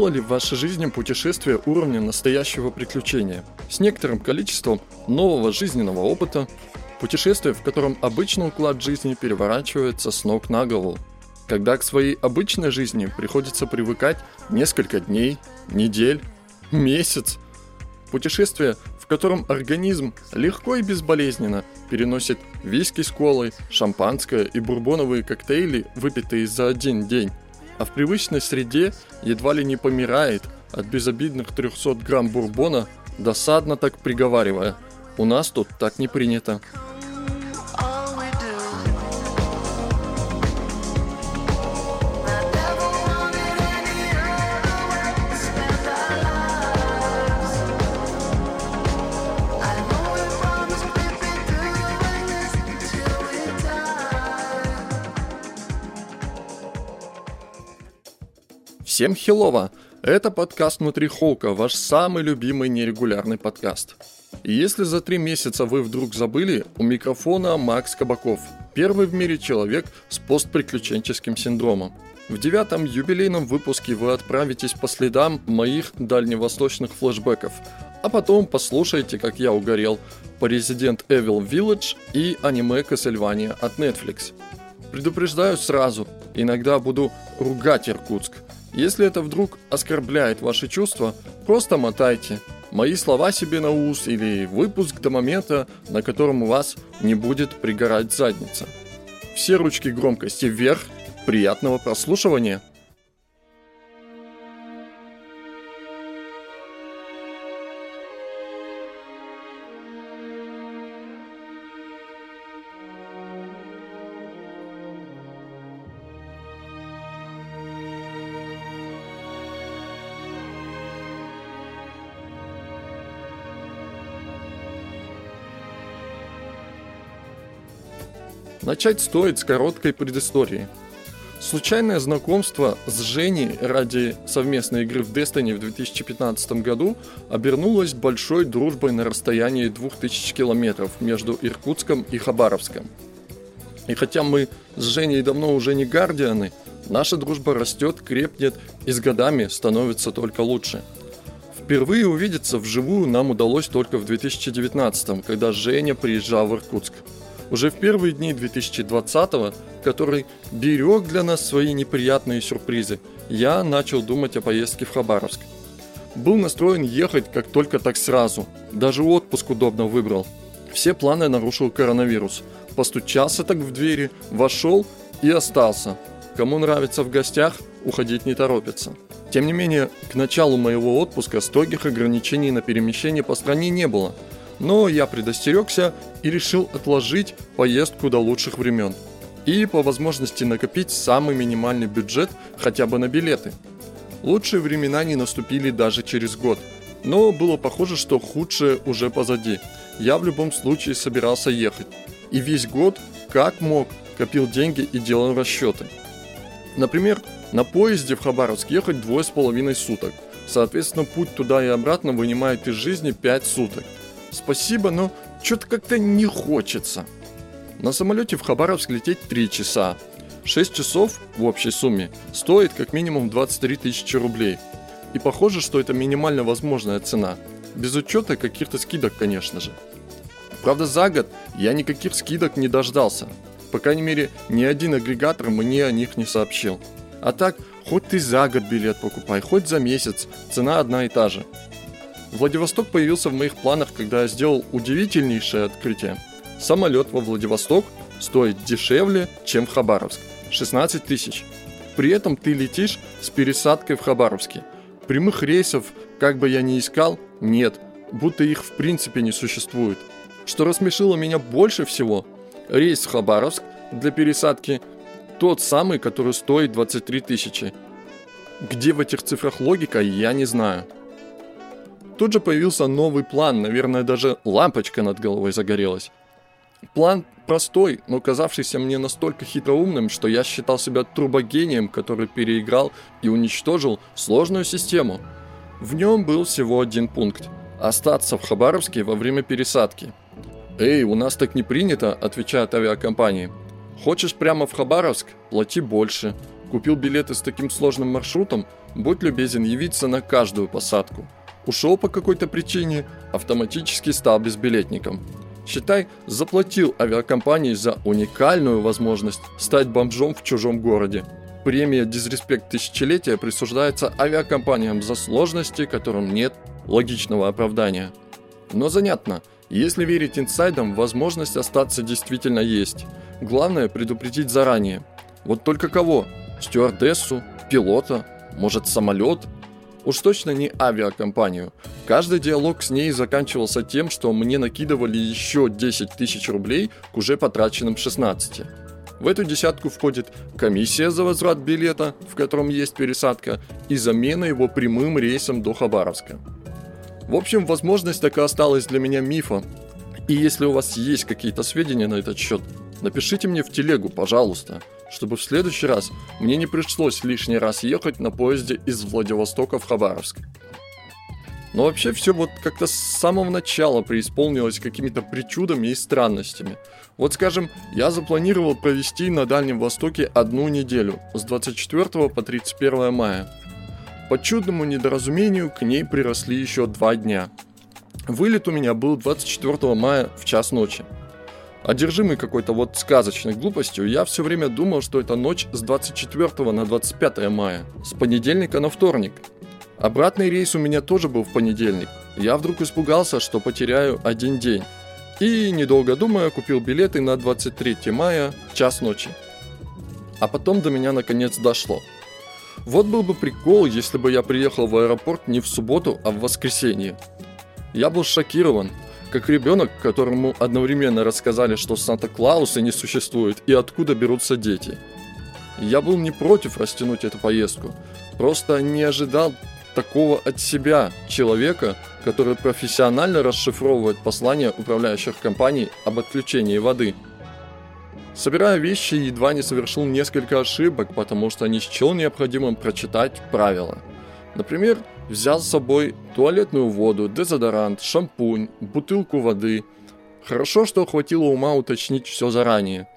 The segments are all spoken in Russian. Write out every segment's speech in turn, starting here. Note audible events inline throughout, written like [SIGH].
Было ли в вашей жизни путешествие уровня настоящего приключения? С некоторым количеством нового жизненного опыта, путешествие, в котором обычный уклад жизни переворачивается с ног на голову, когда к своей обычной жизни приходится привыкать несколько дней, недель, месяц. Путешествие, в котором организм легко и безболезненно переносит виски с колой, шампанское и бурбоновые коктейли, выпитые за один день, а в привычной среде едва ли не помирает от безобидных 300 грамм бурбона, досадно так приговаривая «У нас тут так не принято». Всем хилово! Это подкаст «Внутри Холка», ваш самый любимый нерегулярный подкаст. И если за три месяца вы вдруг забыли, у микрофона Макс Кабаков, первый в мире человек с постприключенческим синдромом. В девятом юбилейном выпуске вы отправитесь по следам моих дальневосточных флешбеков, а потом послушайте, как я угорел по Resident Evil Village и аниме Castlevania от Netflix. Предупреждаю сразу, иногда буду ругать Иркутск – если это вдруг оскорбляет ваши чувства, просто мотайте. Мои слова себе на ус или выпуск до момента, на котором у вас не будет пригорать задница. Все ручки громкости вверх. Приятного прослушивания! Начать стоит с короткой предыстории. Случайное знакомство с Женей ради совместной игры в Destiny в 2015 году обернулось большой дружбой на расстоянии 2000 километров между Иркутском и Хабаровском. И хотя мы с Женей давно уже не гардианы, наша дружба растет, крепнет и с годами становится только лучше. Впервые увидеться вживую нам удалось только в 2019, когда Женя приезжал в Иркутск – уже в первые дни 2020-го, который берег для нас свои неприятные сюрпризы, я начал думать о поездке в Хабаровск. Был настроен ехать как только так сразу, даже отпуск удобно выбрал. Все планы нарушил коронавирус. Постучался так в двери, вошел и остался. Кому нравится в гостях, уходить не торопится. Тем не менее, к началу моего отпуска строгих ограничений на перемещение по стране не было – но я предостерегся и решил отложить поездку до лучших времен. И по возможности накопить самый минимальный бюджет хотя бы на билеты. Лучшие времена не наступили даже через год, но было похоже, что худшее уже позади. Я в любом случае собирался ехать. И весь год, как мог, копил деньги и делал расчеты. Например, на поезде в Хабаровск ехать двое с половиной суток. Соответственно, путь туда и обратно вынимает из жизни 5 суток – Спасибо, но что-то как-то не хочется. На самолете в Хабаровск лететь 3 часа. 6 часов в общей сумме стоит как минимум 23 тысячи рублей. И похоже, что это минимально возможная цена. Без учета каких-то скидок, конечно же. Правда, за год я никаких скидок не дождался. По крайней мере, ни один агрегатор мне о них не сообщил. А так, хоть ты за год билет покупай, хоть за месяц, цена одна и та же. Владивосток появился в моих планах, когда я сделал удивительнейшее открытие. Самолет во Владивосток стоит дешевле, чем в Хабаровск. 16 тысяч. При этом ты летишь с пересадкой в Хабаровске. Прямых рейсов, как бы я ни искал, нет, будто их в принципе не существует. Что рассмешило меня больше всего, рейс в Хабаровск для пересадки тот самый, который стоит 23 тысячи. Где в этих цифрах логика, я не знаю. Тут же появился новый план, наверное, даже лампочка над головой загорелась. План простой, но казавшийся мне настолько хитроумным, что я считал себя трубогением, который переиграл и уничтожил сложную систему. В нем был всего один пункт – остаться в Хабаровске во время пересадки. «Эй, у нас так не принято», – отвечает авиакомпании. «Хочешь прямо в Хабаровск? Плати больше. Купил билеты с таким сложным маршрутом? будь любезен явиться на каждую посадку. Ушел по какой-то причине, автоматически стал безбилетником. Считай, заплатил авиакомпании за уникальную возможность стать бомжом в чужом городе. Премия «Дизреспект тысячелетия» присуждается авиакомпаниям за сложности, которым нет логичного оправдания. Но занятно, если верить инсайдам, возможность остаться действительно есть. Главное предупредить заранее. Вот только кого? Стюардессу? Пилота? Может самолет? Уж точно не авиакомпанию. Каждый диалог с ней заканчивался тем, что мне накидывали еще 10 тысяч рублей к уже потраченным 16. В эту десятку входит комиссия за возврат билета, в котором есть пересадка, и замена его прямым рейсом до Хабаровска. В общем, возможность так и осталась для меня мифом. И если у вас есть какие-то сведения на этот счет, напишите мне в телегу, пожалуйста, чтобы в следующий раз мне не пришлось лишний раз ехать на поезде из Владивостока в Хабаровск. Но вообще все вот как-то с самого начала преисполнилось какими-то причудами и странностями. Вот скажем, я запланировал провести на Дальнем Востоке одну неделю, с 24 по 31 мая. По чудному недоразумению к ней приросли еще два дня. Вылет у меня был 24 мая в час ночи. Одержимый какой-то вот сказочной глупостью, я все время думал, что это ночь с 24 на 25 мая, с понедельника на вторник – Обратный рейс у меня тоже был в понедельник. Я вдруг испугался, что потеряю один день. И, недолго думая, купил билеты на 23 мая, час ночи. А потом до меня наконец дошло. Вот был бы прикол, если бы я приехал в аэропорт не в субботу, а в воскресенье. Я был шокирован, как ребенок, которому одновременно рассказали, что Санта-Клауса не существует и откуда берутся дети. Я был не против растянуть эту поездку, просто не ожидал такого от себя человека, который профессионально расшифровывает послания управляющих компаний об отключении воды. Собирая вещи, едва не совершил несколько ошибок, потому что не счел необходимым прочитать правила. Например, взял с собой туалетную воду, дезодорант, шампунь, бутылку воды. Хорошо, что хватило ума уточнить все заранее.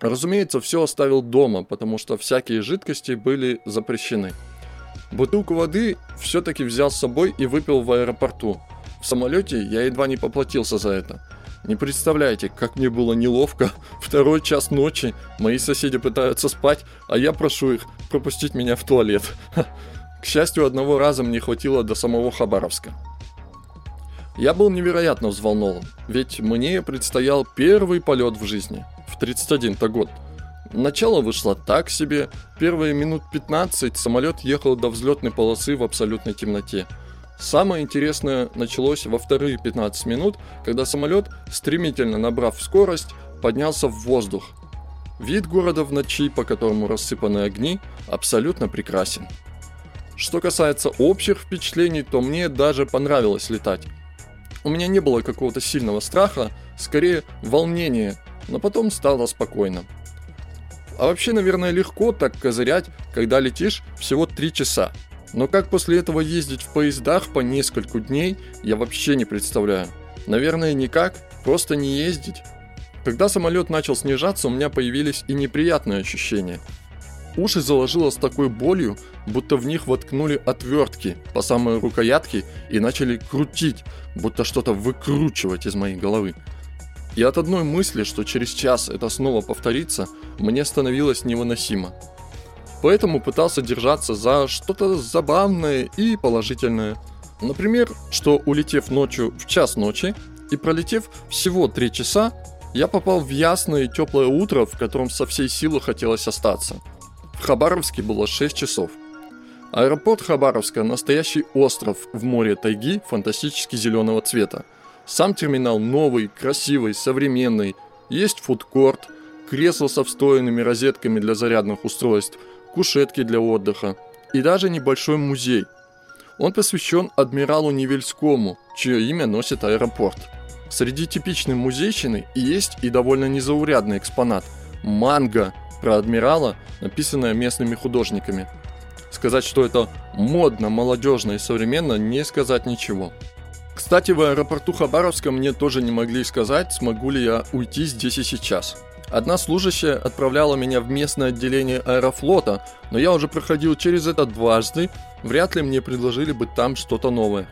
Разумеется, все оставил дома, потому что всякие жидкости были запрещены. Бутылку воды все-таки взял с собой и выпил в аэропорту. В самолете я едва не поплатился за это. Не представляете, как мне было неловко. [LAUGHS] Второй час ночи, мои соседи пытаются спать, а я прошу их пропустить меня в туалет. [LAUGHS] К счастью, одного раза мне хватило до самого Хабаровска. Я был невероятно взволнован, ведь мне предстоял первый полет в жизни, в 31-то год – Начало вышло так себе. Первые минут 15 самолет ехал до взлетной полосы в абсолютной темноте. Самое интересное началось во вторые 15 минут, когда самолет, стремительно набрав скорость, поднялся в воздух. Вид города в ночи, по которому рассыпаны огни, абсолютно прекрасен. Что касается общих впечатлений, то мне даже понравилось летать. У меня не было какого-то сильного страха, скорее волнения, но потом стало спокойно. А вообще, наверное, легко так козырять, когда летишь всего 3 часа. Но как после этого ездить в поездах по несколько дней, я вообще не представляю. Наверное, никак, просто не ездить. Когда самолет начал снижаться, у меня появились и неприятные ощущения. Уши заложило с такой болью, будто в них воткнули отвертки по самой рукоятке и начали крутить, будто что-то выкручивать из моей головы. И от одной мысли, что через час это снова повторится, мне становилось невыносимо. Поэтому пытался держаться за что-то забавное и положительное. Например, что улетев ночью в час ночи и пролетев всего 3 часа, я попал в ясное и теплое утро, в котором со всей силы хотелось остаться. В Хабаровске было 6 часов. Аэропорт Хабаровска – настоящий остров в море тайги фантастически зеленого цвета – сам терминал новый, красивый, современный. Есть фудкорт, кресло со встроенными розетками для зарядных устройств, кушетки для отдыха и даже небольшой музей. Он посвящен адмиралу Невельскому, чье имя носит аэропорт. Среди типичной музейщины есть и довольно незаурядный экспонат – манга про адмирала, написанная местными художниками. Сказать, что это модно, молодежно и современно, не сказать ничего. Кстати, в аэропорту Хабаровска мне тоже не могли сказать, смогу ли я уйти здесь и сейчас. Одна служащая отправляла меня в местное отделение аэрофлота, но я уже проходил через это дважды, вряд ли мне предложили бы там что-то новое.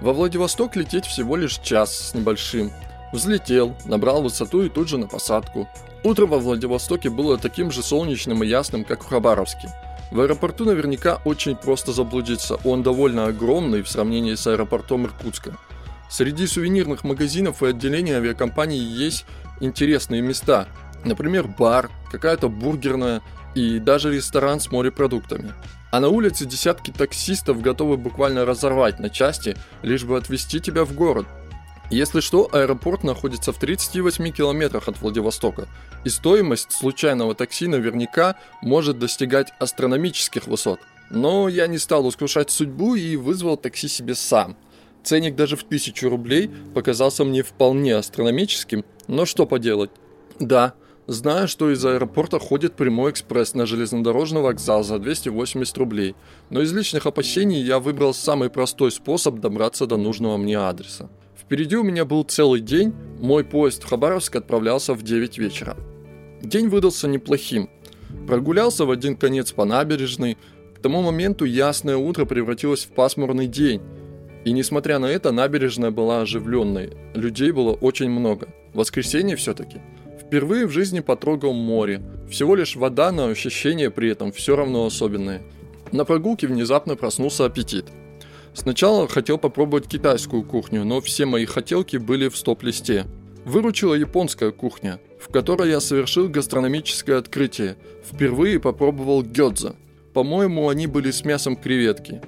Во Владивосток лететь всего лишь час с небольшим. Взлетел, набрал высоту и тут же на посадку. Утро во Владивостоке было таким же солнечным и ясным, как в Хабаровске. В аэропорту наверняка очень просто заблудиться, он довольно огромный в сравнении с аэропортом Иркутска. Среди сувенирных магазинов и отделений авиакомпании есть интересные места, например, бар, какая-то бургерная и даже ресторан с морепродуктами. А на улице десятки таксистов готовы буквально разорвать на части, лишь бы отвезти тебя в город. Если что, аэропорт находится в 38 километрах от Владивостока, и стоимость случайного такси наверняка может достигать астрономических высот. Но я не стал искушать судьбу и вызвал такси себе сам. Ценник даже в 1000 рублей показался мне вполне астрономическим, но что поделать. Да, Знаю, что из аэропорта ходит прямой экспресс на железнодорожный вокзал за 280 рублей, но из личных опасений я выбрал самый простой способ добраться до нужного мне адреса. Впереди у меня был целый день, мой поезд в Хабаровск отправлялся в 9 вечера. День выдался неплохим. Прогулялся в один конец по набережной, к тому моменту ясное утро превратилось в пасмурный день. И несмотря на это, набережная была оживленной, людей было очень много. Воскресенье все-таки – Впервые в жизни потрогал море. Всего лишь вода, но ощущения при этом все равно особенные. На прогулке внезапно проснулся аппетит. Сначала хотел попробовать китайскую кухню, но все мои хотелки были в стоп-листе. Выручила японская кухня, в которой я совершил гастрономическое открытие. Впервые попробовал гёдза. По-моему, они были с мясом креветки.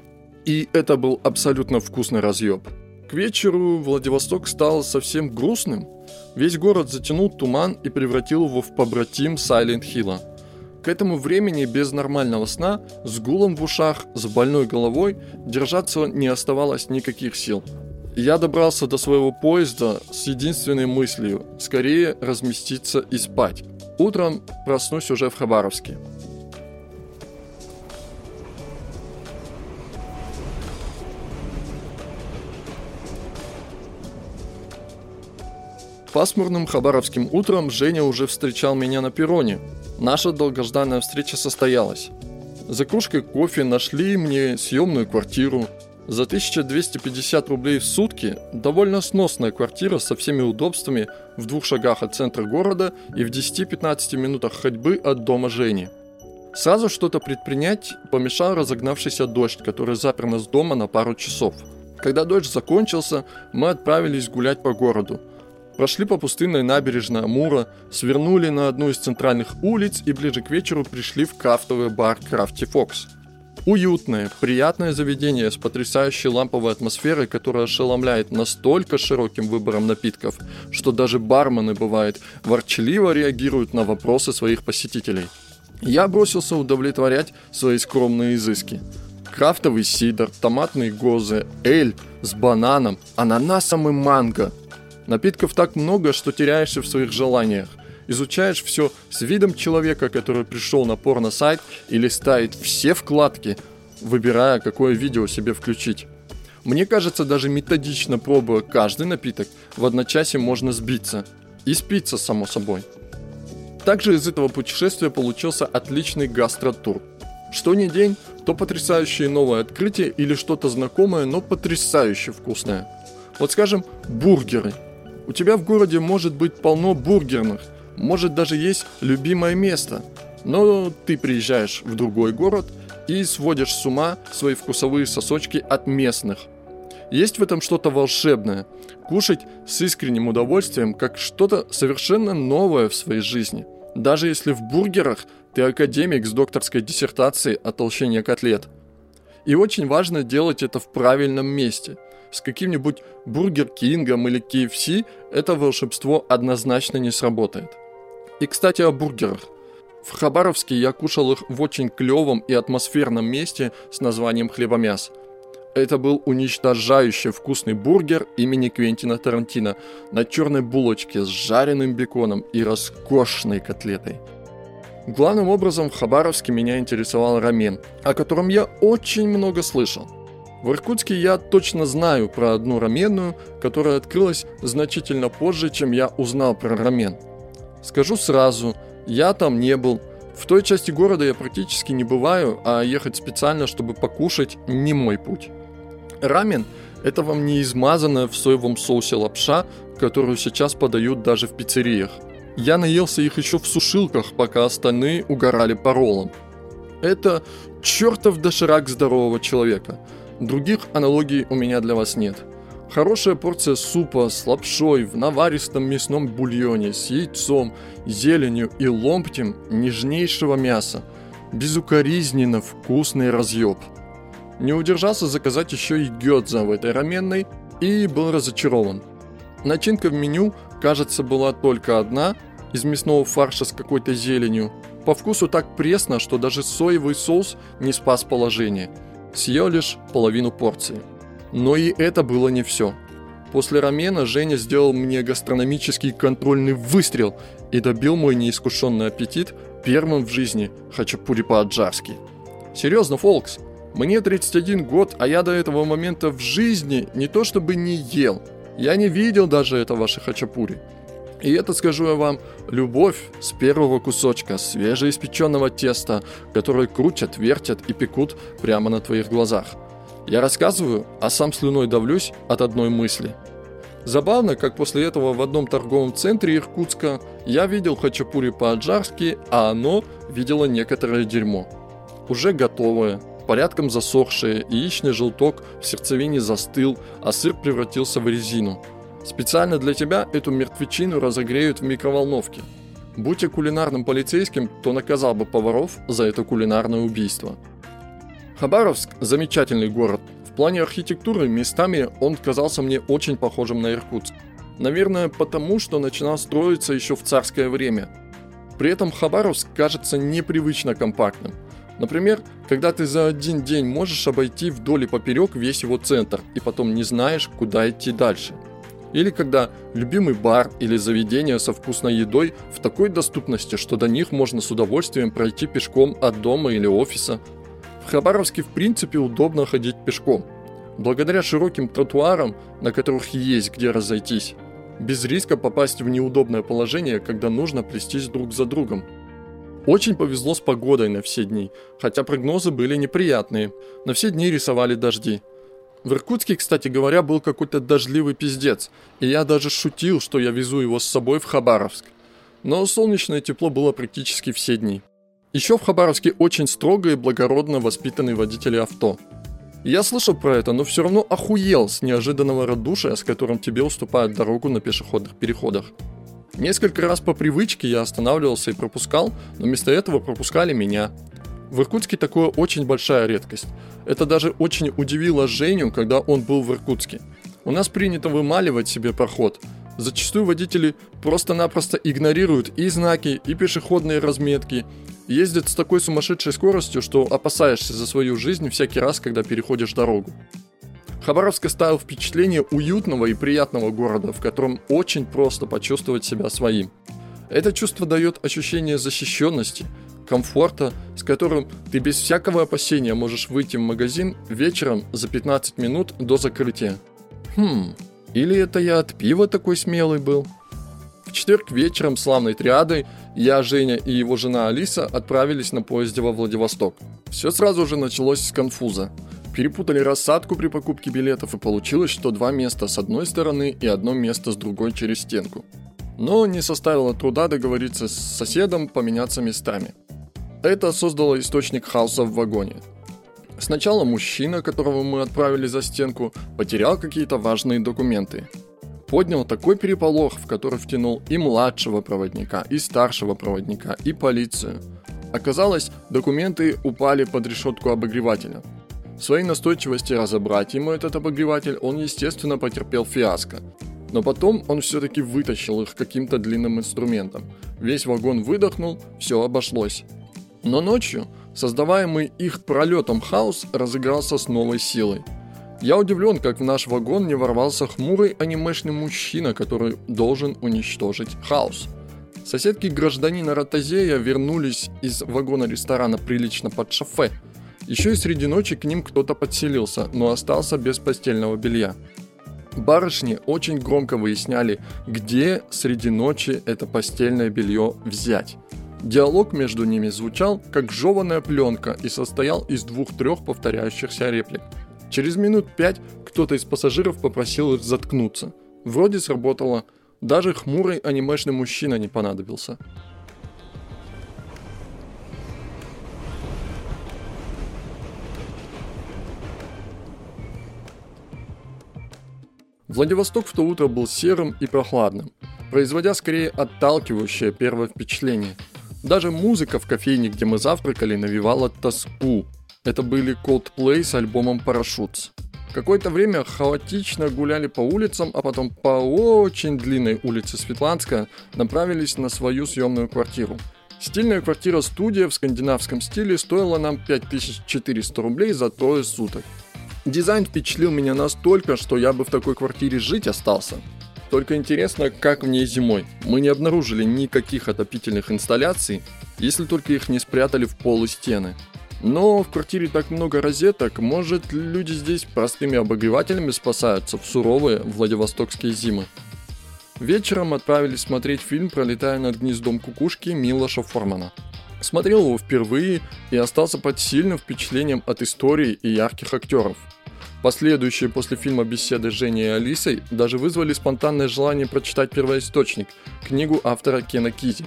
И это был абсолютно вкусный разъеб. К вечеру Владивосток стал совсем грустным. Весь город затянул туман и превратил его в побратим Сайлент Хилла. К этому времени без нормального сна, с гулом в ушах, с больной головой, держаться не оставалось никаких сил. Я добрался до своего поезда с единственной мыслью – скорее разместиться и спать. Утром проснусь уже в Хабаровске. Пасмурным хабаровским утром Женя уже встречал меня на перроне. Наша долгожданная встреча состоялась. За кружкой кофе нашли мне съемную квартиру. За 1250 рублей в сутки довольно сносная квартира со всеми удобствами в двух шагах от центра города и в 10-15 минутах ходьбы от дома Жени. Сразу что-то предпринять помешал разогнавшийся дождь, который запер нас дома на пару часов. Когда дождь закончился, мы отправились гулять по городу – Прошли по пустынной набережной Амура, свернули на одну из центральных улиц и ближе к вечеру пришли в крафтовый бар Crafty Fox. Уютное, приятное заведение с потрясающей ламповой атмосферой, которая ошеломляет настолько широким выбором напитков, что даже бармены, бывает, ворчливо реагируют на вопросы своих посетителей. Я бросился удовлетворять свои скромные изыски. Крафтовый сидр, томатные гозы, эль с бананом, ананасом и манго – Напитков так много, что теряешься в своих желаниях. Изучаешь все с видом человека, который пришел на порно-сайт и листает все вкладки, выбирая, какое видео себе включить. Мне кажется, даже методично пробуя каждый напиток, в одночасье можно сбиться. И спиться, само собой. Также из этого путешествия получился отличный гастротур. Что ни день, то потрясающее новое открытие или что-то знакомое, но потрясающе вкусное. Вот скажем, бургеры – у тебя в городе может быть полно бургерных, может даже есть любимое место. Но ты приезжаешь в другой город и сводишь с ума свои вкусовые сосочки от местных. Есть в этом что-то волшебное. Кушать с искренним удовольствием, как что-то совершенно новое в своей жизни. Даже если в бургерах ты академик с докторской диссертацией о толщине котлет. И очень важно делать это в правильном месте – с каким-нибудь Бургер Кингом или KFC это волшебство однозначно не сработает. И, кстати, о бургерах. В Хабаровске я кушал их в очень клевом и атмосферном месте с названием «Хлебомяс». Это был уничтожающий вкусный бургер имени Квентина Тарантино на черной булочке с жареным беконом и роскошной котлетой. Главным образом в Хабаровске меня интересовал рамен, о котором я очень много слышал – в Иркутске я точно знаю про одну раменную, которая открылась значительно позже, чем я узнал про рамен. Скажу сразу, я там не был. В той части города я практически не бываю, а ехать специально, чтобы покушать, не мой путь. Рамен – это вам не измазанная в соевом соусе лапша, которую сейчас подают даже в пиццериях. Я наелся их еще в сушилках, пока остальные угорали по роллам. Это чертов доширак здорового человека. Других аналогий у меня для вас нет. Хорошая порция супа с лапшой в наваристом мясном бульоне с яйцом, зеленью и ломптем нежнейшего мяса. Безукоризненно вкусный разъеб. Не удержался заказать еще и гёдза в этой раменной и был разочарован. Начинка в меню, кажется, была только одна, из мясного фарша с какой-то зеленью. По вкусу так пресно, что даже соевый соус не спас положение. Съел лишь половину порции. Но и это было не все. После рамена Женя сделал мне гастрономический контрольный выстрел и добил мой неискушенный аппетит первым в жизни хачапури по-аджарски. Серьезно, Фолкс, мне 31 год, а я до этого момента в жизни не то чтобы не ел, я не видел даже это ваши хачапури. И это, скажу я вам, любовь с первого кусочка свежеиспеченного теста, который крутят, вертят и пекут прямо на твоих глазах. Я рассказываю, а сам слюной давлюсь от одной мысли. Забавно, как после этого в одном торговом центре Иркутска я видел хачапури по-аджарски, а оно видело некоторое дерьмо. Уже готовое, порядком засохшее, яичный желток в сердцевине застыл, а сыр превратился в резину – Специально для тебя эту мертвечину разогреют в микроволновке. Будь я кулинарным полицейским, то наказал бы поваров за это кулинарное убийство. Хабаровск – замечательный город. В плане архитектуры местами он казался мне очень похожим на Иркутск. Наверное, потому что начинал строиться еще в царское время. При этом Хабаровск кажется непривычно компактным. Например, когда ты за один день можешь обойти вдоль и поперек весь его центр, и потом не знаешь, куда идти дальше – или когда любимый бар или заведение со вкусной едой в такой доступности, что до них можно с удовольствием пройти пешком от дома или офиса. В Хабаровске в принципе удобно ходить пешком. Благодаря широким тротуарам, на которых есть где разойтись, без риска попасть в неудобное положение, когда нужно плестись друг за другом. Очень повезло с погодой на все дни, хотя прогнозы были неприятные. На все дни рисовали дожди. В Иркутске, кстати говоря, был какой-то дождливый пиздец, и я даже шутил, что я везу его с собой в Хабаровск. Но солнечное тепло было практически все дни. Еще в Хабаровске очень строго и благородно воспитанные водители авто. Я слышал про это, но все равно охуел с неожиданного радушия, с которым тебе уступают дорогу на пешеходных переходах. Несколько раз по привычке я останавливался и пропускал, но вместо этого пропускали меня. В Иркутске такое очень большая редкость. Это даже очень удивило Женю, когда он был в Иркутске. У нас принято вымаливать себе проход. Зачастую водители просто-напросто игнорируют и знаки, и пешеходные разметки. Ездят с такой сумасшедшей скоростью, что опасаешься за свою жизнь всякий раз, когда переходишь дорогу. Хабаровск оставил впечатление уютного и приятного города, в котором очень просто почувствовать себя своим. Это чувство дает ощущение защищенности, комфорта, с которым ты без всякого опасения можешь выйти в магазин вечером за 15 минут до закрытия. Хм, или это я от пива такой смелый был? В четверг вечером славной триадой я, Женя и его жена Алиса отправились на поезде во Владивосток. Все сразу же началось с конфуза. Перепутали рассадку при покупке билетов и получилось, что два места с одной стороны и одно место с другой через стенку. Но не составило труда договориться с соседом поменяться местами. Это создало источник хаоса в вагоне. Сначала мужчина, которого мы отправили за стенку, потерял какие-то важные документы. Поднял такой переполох, в который втянул и младшего проводника, и старшего проводника, и полицию. Оказалось, документы упали под решетку обогревателя. В своей настойчивости разобрать ему этот обогреватель он, естественно, потерпел фиаско. Но потом он все-таки вытащил их каким-то длинным инструментом. Весь вагон выдохнул, все обошлось. Но ночью создаваемый их пролетом хаос разыгрался с новой силой. Я удивлен, как в наш вагон не ворвался хмурый анимешный мужчина, который должен уничтожить хаос. Соседки гражданина Ротозея вернулись из вагона ресторана прилично под шофе. Еще и среди ночи к ним кто-то подселился, но остался без постельного белья. Барышни очень громко выясняли, где среди ночи это постельное белье взять. Диалог между ними звучал как жеванная пленка и состоял из двух-трех повторяющихся реплик. Через минут пять кто-то из пассажиров попросил их заткнуться. Вроде сработало. Даже хмурый анимешный мужчина не понадобился. Владивосток в то утро был серым и прохладным, производя скорее отталкивающее первое впечатление. Даже музыка в кофейне, где мы завтракали, навевала тоску. Это были Coldplay с альбомом Parachutes. Какое-то время хаотично гуляли по улицам, а потом по очень длинной улице Светланска направились на свою съемную квартиру. Стильная квартира-студия в скандинавском стиле стоила нам 5400 рублей за трое суток. Дизайн впечатлил меня настолько, что я бы в такой квартире жить остался. Только интересно, как в ней зимой. Мы не обнаружили никаких отопительных инсталляций, если только их не спрятали в полу стены. Но в квартире так много розеток, может люди здесь простыми обогревателями спасаются в суровые владивостокские зимы. Вечером отправились смотреть фильм «Пролетая над гнездом кукушки» Милоша Формана. Смотрел его впервые и остался под сильным впечатлением от истории и ярких актеров. Последующие после фильма беседы с и Алисой даже вызвали спонтанное желание прочитать первоисточник, книгу автора Кена Кизи.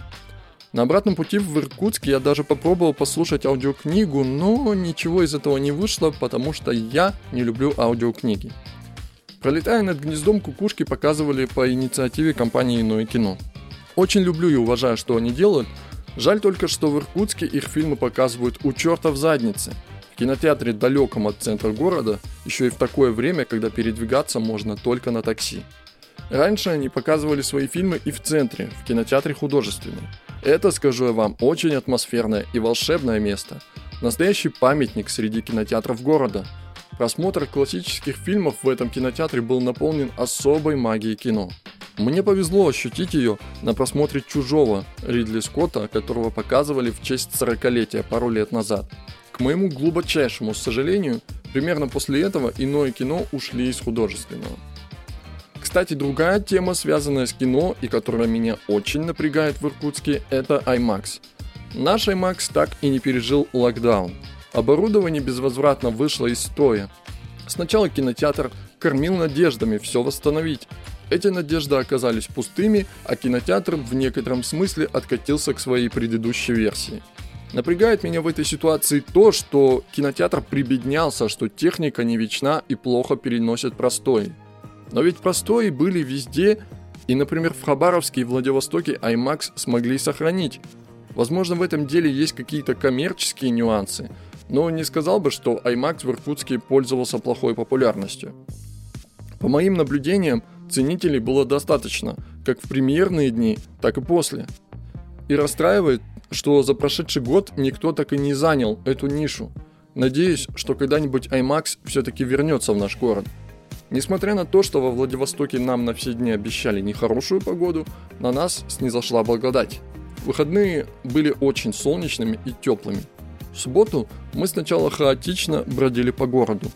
На обратном пути в Иркутск я даже попробовал послушать аудиокнигу, но ничего из этого не вышло, потому что я не люблю аудиокниги. Пролетая над гнездом кукушки показывали по инициативе компании «Иное кино». Очень люблю и уважаю, что они делают, Жаль только, что в Иркутске их фильмы показывают у черта в заднице. Кинотеатре далеком от центра города, еще и в такое время, когда передвигаться можно только на такси. Раньше они показывали свои фильмы и в центре, в кинотеатре художественный. Это, скажу я вам, очень атмосферное и волшебное место. Настоящий памятник среди кинотеатров города. Просмотр классических фильмов в этом кинотеатре был наполнен особой магией кино. Мне повезло ощутить ее на просмотре «Чужого» Ридли Скотта, которого показывали в честь 40-летия пару лет назад. К моему глубочайшему сожалению, примерно после этого иное кино ушли из художественного. Кстати, другая тема, связанная с кино и которая меня очень напрягает в Иркутске, это IMAX. Наш IMAX так и не пережил локдаун. Оборудование безвозвратно вышло из строя. Сначала кинотеатр кормил надеждами все восстановить, эти надежды оказались пустыми, а кинотеатр в некотором смысле откатился к своей предыдущей версии. Напрягает меня в этой ситуации то, что кинотеатр прибеднялся, что техника не вечна и плохо переносит простой. Но ведь простои были везде, и, например, в Хабаровске и Владивостоке IMAX смогли сохранить. Возможно, в этом деле есть какие-то коммерческие нюансы, но не сказал бы, что IMAX в Иркутске пользовался плохой популярностью. По моим наблюдениям, Ценителей было достаточно, как в премьерные дни, так и после. И расстраивает, что за прошедший год никто так и не занял эту нишу. Надеюсь, что когда-нибудь IMAX все-таки вернется в наш город. Несмотря на то, что во Владивостоке нам на все дни обещали нехорошую погоду, на нас снизошла благодать. Выходные были очень солнечными и теплыми. В субботу мы сначала хаотично бродили по городу.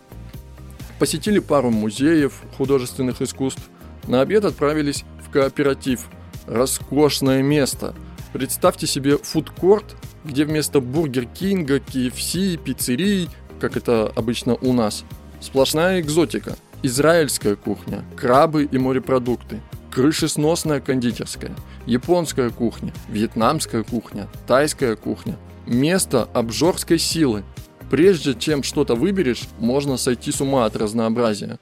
Посетили пару музеев художественных искусств, на обед отправились в кооператив. Роскошное место. Представьте себе фудкорт, где вместо Бургер Кинга, KFC, пиццерий, как это обычно у нас, сплошная экзотика. Израильская кухня, крабы и морепродукты, крышесносная кондитерская, японская кухня, вьетнамская кухня, тайская кухня. Место обжорской силы. Прежде чем что-то выберешь, можно сойти с ума от разнообразия.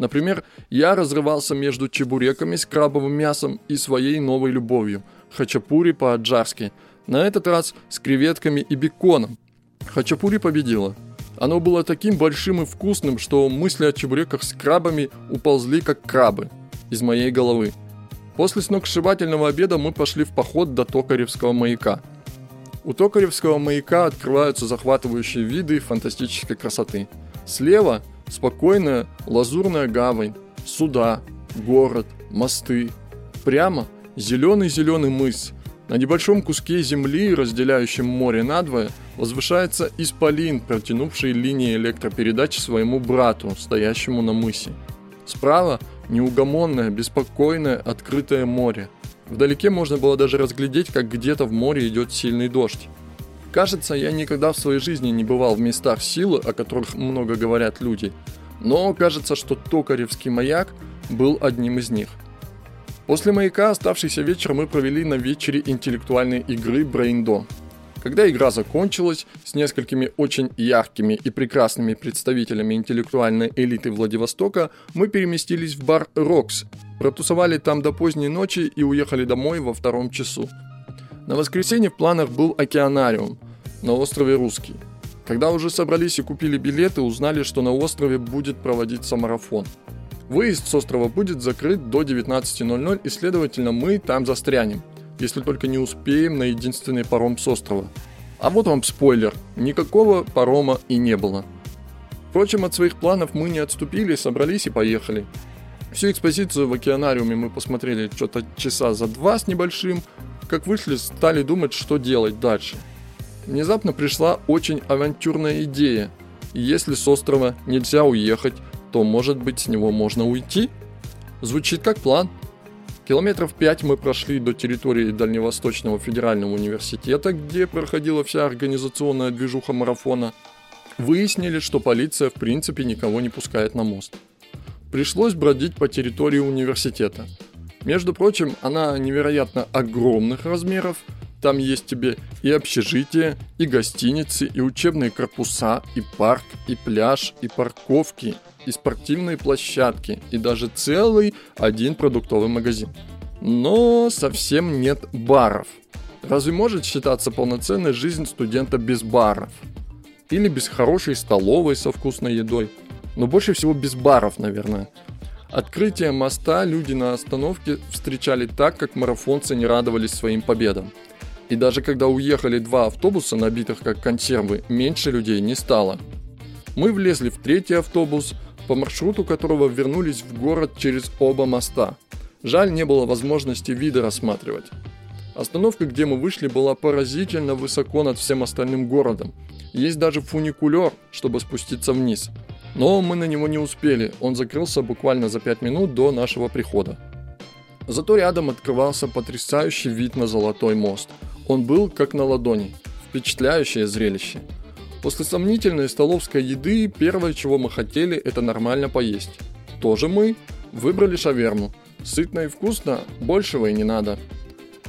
Например, я разрывался между чебуреками с крабовым мясом и своей новой любовью – хачапури по-аджарски. На этот раз с креветками и беконом. Хачапури победила. Оно было таким большим и вкусным, что мысли о чебуреках с крабами уползли как крабы из моей головы. После сногсшибательного обеда мы пошли в поход до Токаревского маяка. У Токаревского маяка открываются захватывающие виды фантастической красоты. Слева Спокойная лазурная гавань, суда, город, мосты. Прямо зеленый-зеленый мыс. На небольшом куске земли, разделяющем море надвое, возвышается исполин, протянувший линии электропередач своему брату, стоящему на мысе. Справа неугомонное, беспокойное, открытое море. Вдалеке можно было даже разглядеть, как где-то в море идет сильный дождь. Кажется, я никогда в своей жизни не бывал в местах силы, о которых много говорят люди. Но кажется, что Токаревский маяк был одним из них. После маяка оставшийся вечер мы провели на вечере интеллектуальной игры Брейндо. Когда игра закончилась с несколькими очень яркими и прекрасными представителями интеллектуальной элиты Владивостока, мы переместились в бар «Рокс», протусовали там до поздней ночи и уехали домой во втором часу. На воскресенье в планах был океанариум на острове Русский. Когда уже собрались и купили билеты, узнали, что на острове будет проводиться марафон. Выезд с острова будет закрыт до 19.00 и, следовательно, мы там застрянем – если только не успеем на единственный паром с острова. А вот вам спойлер, никакого парома и не было. Впрочем, от своих планов мы не отступили, собрались и поехали. Всю экспозицию в океанариуме мы посмотрели что-то часа за два с небольшим. Как вышли, стали думать, что делать дальше. Внезапно пришла очень авантюрная идея. Если с острова нельзя уехать, то может быть с него можно уйти? Звучит как план – Километров пять мы прошли до территории Дальневосточного федерального университета, где проходила вся организационная движуха марафона. Выяснили, что полиция в принципе никого не пускает на мост. Пришлось бродить по территории университета. Между прочим, она невероятно огромных размеров. Там есть тебе и общежитие, и гостиницы, и учебные корпуса, и парк, и пляж, и парковки, и спортивные площадки, и даже целый один продуктовый магазин. Но совсем нет баров. Разве может считаться полноценной жизнь студента без баров? Или без хорошей столовой со вкусной едой? Но больше всего без баров, наверное. Открытие моста люди на остановке встречали так, как марафонцы не радовались своим победам. И даже когда уехали два автобуса, набитых как консервы, меньше людей не стало. Мы влезли в третий автобус – по маршруту которого вернулись в город через оба моста. Жаль, не было возможности виды рассматривать. Остановка, где мы вышли, была поразительно высоко над всем остальным городом. Есть даже фуникулер, чтобы спуститься вниз. Но мы на него не успели, он закрылся буквально за 5 минут до нашего прихода. Зато рядом открывался потрясающий вид на Золотой мост. Он был как на ладони. Впечатляющее зрелище – После сомнительной столовской еды первое, чего мы хотели, это нормально поесть. Тоже мы выбрали шаверму. Сытно и вкусно, большего и не надо.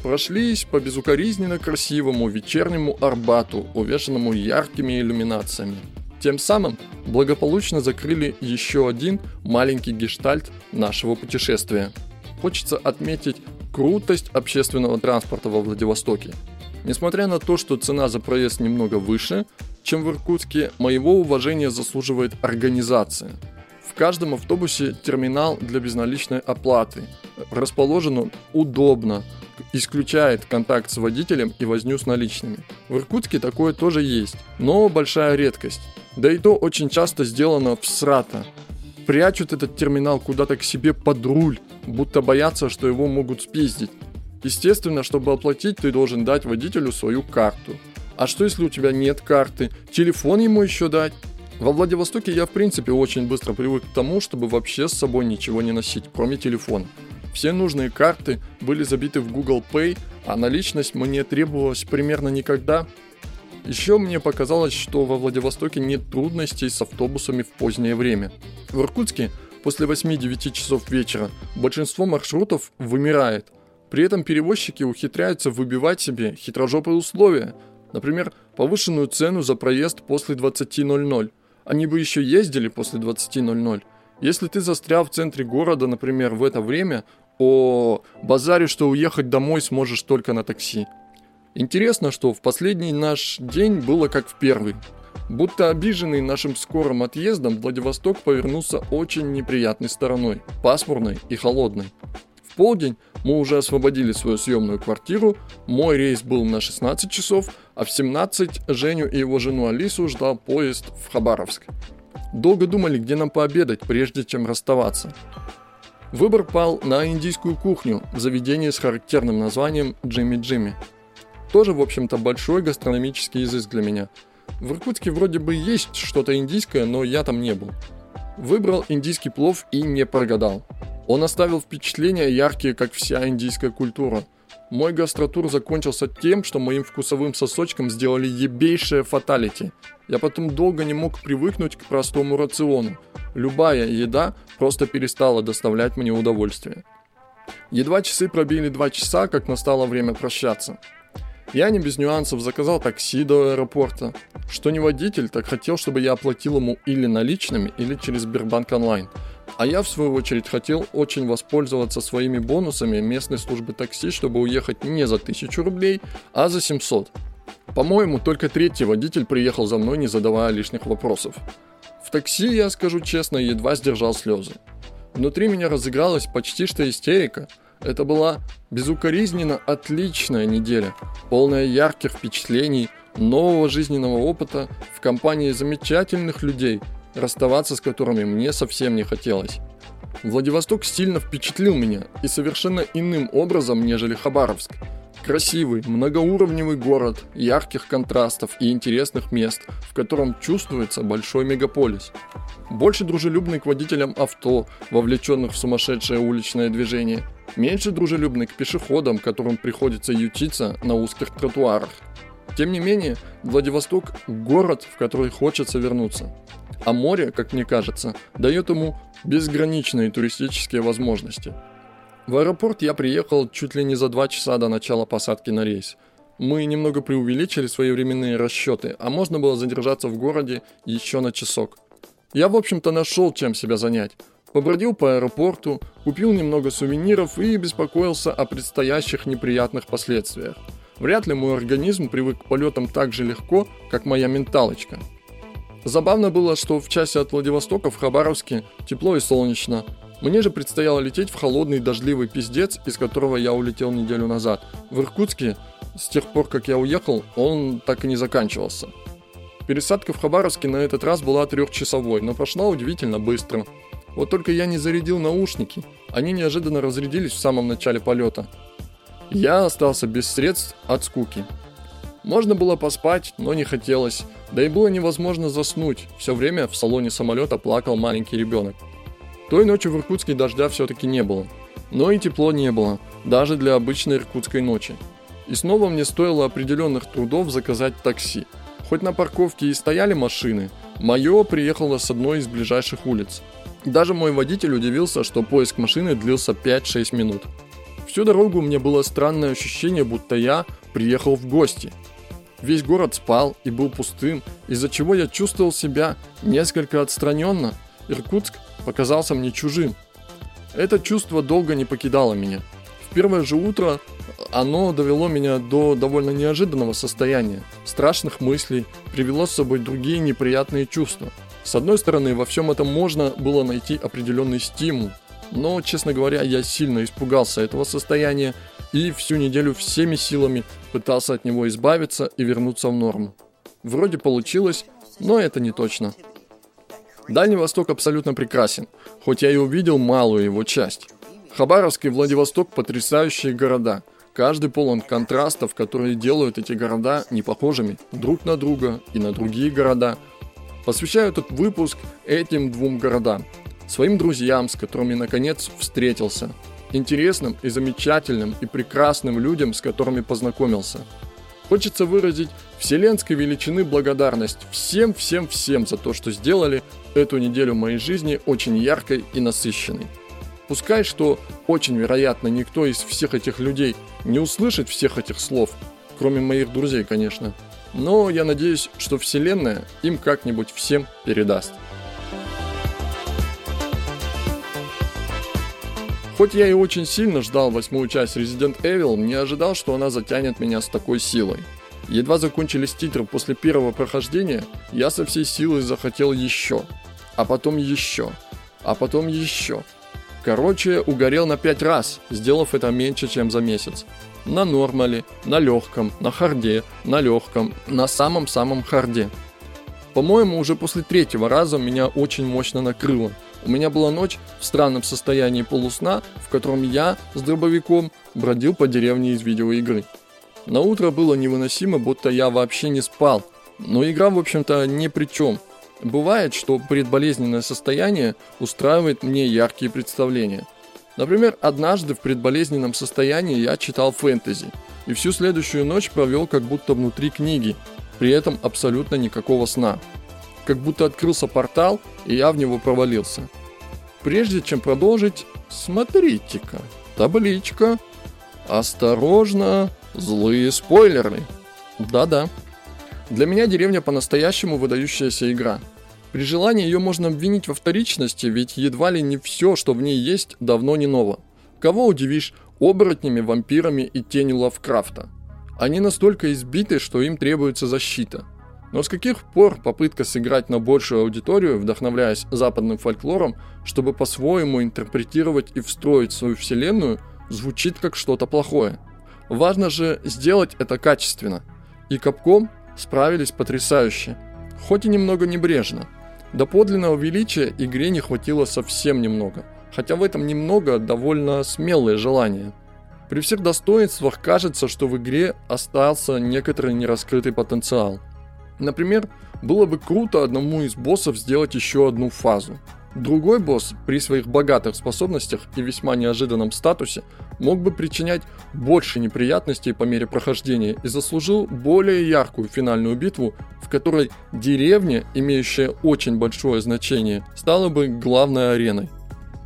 Прошлись по безукоризненно красивому вечернему Арбату, увешанному яркими иллюминациями. Тем самым благополучно закрыли еще один маленький гештальт нашего путешествия. Хочется отметить крутость общественного транспорта во Владивостоке. Несмотря на то, что цена за проезд немного выше, чем в Иркутске, моего уважения заслуживает организация. В каждом автобусе терминал для безналичной оплаты. Расположен удобно, исключает контакт с водителем и возню с наличными. В Иркутске такое тоже есть, но большая редкость. Да и то очень часто сделано в срата. Прячут этот терминал куда-то к себе под руль, будто боятся, что его могут спиздить. Естественно, чтобы оплатить, ты должен дать водителю свою карту. А что если у тебя нет карты? Телефон ему еще дать? Во Владивостоке я в принципе очень быстро привык к тому, чтобы вообще с собой ничего не носить, кроме телефона. Все нужные карты были забиты в Google Pay, а наличность мне требовалась примерно никогда. Еще мне показалось, что во Владивостоке нет трудностей с автобусами в позднее время. В Иркутске после 8-9 часов вечера большинство маршрутов вымирает – при этом перевозчики ухитряются выбивать себе хитрожопые условия, например, повышенную цену за проезд после 20.00. Они бы еще ездили после 20.00. Если ты застрял в центре города, например, в это время, о базаре, что уехать домой сможешь только на такси. Интересно, что в последний наш день было как в первый. Будто обиженный нашим скорым отъездом, Владивосток повернулся очень неприятной стороной, пасмурной и холодной. В полдень мы уже освободили свою съемную квартиру, мой рейс был на 16 часов, а в 17 Женю и его жену Алису ждал поезд в Хабаровск. Долго думали, где нам пообедать, прежде чем расставаться. Выбор пал на индийскую кухню в заведении с характерным названием Джимми Джимми. Тоже, в общем-то, большой гастрономический изыск для меня. В Иркутске вроде бы есть что-то индийское, но я там не был. Выбрал индийский плов и не прогадал. Он оставил впечатления яркие, как вся индийская культура. Мой гастротур закончился тем, что моим вкусовым сосочкам сделали ебейшее фаталити. Я потом долго не мог привыкнуть к простому рациону. Любая еда просто перестала доставлять мне удовольствие. Едва часы пробили два часа, как настало время прощаться. Я не без нюансов заказал такси до аэропорта. Что не водитель, так хотел, чтобы я оплатил ему или наличными, или через Сбербанк онлайн. А я, в свою очередь, хотел очень воспользоваться своими бонусами местной службы такси, чтобы уехать не за 1000 рублей, а за 700. По-моему, только третий водитель приехал за мной, не задавая лишних вопросов. Такси, я скажу честно, едва сдержал слезы. Внутри меня разыгралась почти что истерика – это была безукоризненно отличная неделя, полная ярких впечатлений, нового жизненного опыта в компании замечательных людей, расставаться с которыми мне совсем не хотелось. Владивосток сильно впечатлил меня и совершенно иным образом, нежели Хабаровск – Красивый, многоуровневый город, ярких контрастов и интересных мест, в котором чувствуется большой мегаполис. Больше дружелюбный к водителям авто, вовлеченных в сумасшедшее уличное движение. Меньше дружелюбный к пешеходам, которым приходится ютиться на узких тротуарах. Тем не менее, Владивосток – город, в который хочется вернуться. А море, как мне кажется, дает ему безграничные туристические возможности – в аэропорт я приехал чуть ли не за два часа до начала посадки на рейс. Мы немного преувеличили свои временные расчеты, а можно было задержаться в городе еще на часок. Я, в общем-то, нашел чем себя занять. Побродил по аэропорту, купил немного сувениров и беспокоился о предстоящих неприятных последствиях. Вряд ли мой организм привык к полетам так же легко, как моя менталочка. Забавно было, что в часе от Владивостока в Хабаровске тепло и солнечно, мне же предстояло лететь в холодный дождливый пиздец, из которого я улетел неделю назад. В Иркутске, с тех пор, как я уехал, он так и не заканчивался. Пересадка в Хабаровске на этот раз была трехчасовой, но прошла удивительно быстро. Вот только я не зарядил наушники. Они неожиданно разрядились в самом начале полета. Я остался без средств от скуки. Можно было поспать, но не хотелось. Да и было невозможно заснуть. Все время в салоне самолета плакал маленький ребенок. Той ночью в Иркутске дождя все-таки не было. Но и тепло не было, даже для обычной иркутской ночи. И снова мне стоило определенных трудов заказать такси. Хоть на парковке и стояли машины, мое приехало с одной из ближайших улиц. Даже мой водитель удивился, что поиск машины длился 5-6 минут. Всю дорогу мне было странное ощущение, будто я приехал в гости. Весь город спал и был пустым, из-за чего я чувствовал себя несколько отстраненно. Иркутск показался мне чужим. Это чувство долго не покидало меня. В первое же утро оно довело меня до довольно неожиданного состояния. Страшных мыслей, привело с собой другие неприятные чувства. С одной стороны, во всем этом можно было найти определенный стимул, но, честно говоря, я сильно испугался этого состояния и всю неделю всеми силами пытался от него избавиться и вернуться в норму. Вроде получилось, но это не точно. Дальний Восток абсолютно прекрасен, хоть я и увидел малую его часть. Хабаровск и Владивосток – потрясающие города. Каждый полон контрастов, которые делают эти города непохожими друг на друга и на другие города. Посвящаю этот выпуск этим двум городам. Своим друзьям, с которыми наконец встретился. Интересным и замечательным и прекрасным людям, с которыми познакомился – Хочется выразить вселенской величины благодарность всем-всем-всем за то, что сделали эту неделю моей жизни очень яркой и насыщенной. Пускай, что очень вероятно никто из всех этих людей не услышит всех этих слов, кроме моих друзей, конечно, но я надеюсь, что Вселенная им как-нибудь всем передаст. Хоть я и очень сильно ждал восьмую часть Resident Evil, не ожидал, что она затянет меня с такой силой. Едва закончились титры после первого прохождения, я со всей силой захотел еще. А потом еще. А потом еще. Короче, угорел на пять раз, сделав это меньше, чем за месяц. На нормале, на легком, на харде, на легком, на самом-самом харде. По-моему, уже после третьего раза меня очень мощно накрыло – у меня была ночь в странном состоянии полусна, в котором я с дробовиком бродил по деревне из видеоигры. На утро было невыносимо, будто я вообще не спал. Но игра, в общем-то, ни при чем. Бывает, что предболезненное состояние устраивает мне яркие представления. Например, однажды в предболезненном состоянии я читал фэнтези и всю следующую ночь провел как будто внутри книги, при этом абсолютно никакого сна. Как будто открылся портал, и я в него провалился. Прежде чем продолжить, смотрите-ка, табличка. Осторожно, злые спойлеры. Да-да. Для меня деревня по-настоящему выдающаяся игра. При желании ее можно обвинить во вторичности, ведь едва ли не все, что в ней есть, давно не ново. Кого удивишь оборотнями, вампирами и тенью Лавкрафта? Они настолько избиты, что им требуется защита. Но с каких пор попытка сыграть на большую аудиторию, вдохновляясь западным фольклором, чтобы по-своему интерпретировать и встроить свою вселенную, звучит как что-то плохое? Важно же сделать это качественно. И Капком справились потрясающе. Хоть и немного небрежно. До подлинного величия игре не хватило совсем немного. Хотя в этом немного довольно смелое желание. При всех достоинствах кажется, что в игре остался некоторый нераскрытый потенциал – Например, было бы круто одному из боссов сделать еще одну фазу. Другой босс при своих богатых способностях и весьма неожиданном статусе мог бы причинять больше неприятностей по мере прохождения и заслужил более яркую финальную битву, в которой деревня, имеющая очень большое значение, стала бы главной ареной.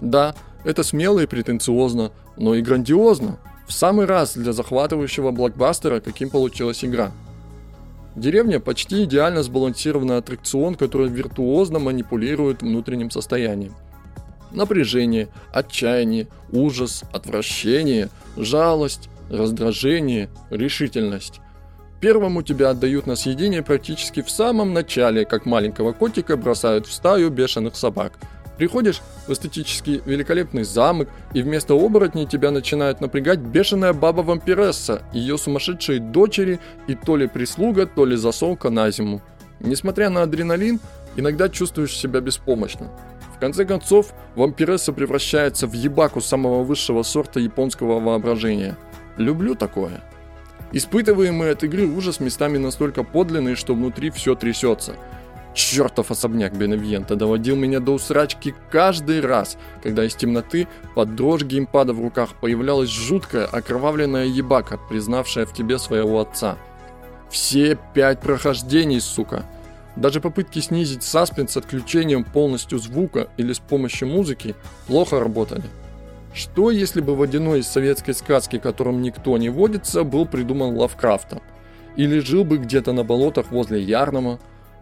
Да, это смело и претенциозно, но и грандиозно. В самый раз для захватывающего блокбастера, каким получилась игра – Деревня почти идеально сбалансированный аттракцион, который виртуозно манипулирует внутренним состоянием. Напряжение, отчаяние, ужас, отвращение, жалость, раздражение, решительность. Первому тебя отдают на съедение практически в самом начале, как маленького котика бросают в стаю бешеных собак – Приходишь в эстетически великолепный замок, и вместо оборотней тебя начинает напрягать бешеная баба-вампиресса, ее сумасшедшие дочери и то ли прислуга, то ли засолка на зиму. Несмотря на адреналин, иногда чувствуешь себя беспомощно. В конце концов, вампиресса превращается в ебаку самого высшего сорта японского воображения. Люблю такое. Испытываемый от игры ужас местами настолько подлинный, что внутри все трясется – Чертов особняк Беневьента доводил меня до усрачки каждый раз, когда из темноты под дрожь геймпада в руках появлялась жуткая окровавленная ебака, признавшая в тебе своего отца. Все пять прохождений, сука. Даже попытки снизить саспенс с отключением полностью звука или с помощью музыки плохо работали. Что если бы водяной из советской сказки, которым никто не водится, был придуман Лавкрафтом? Или жил бы где-то на болотах возле Ярнама,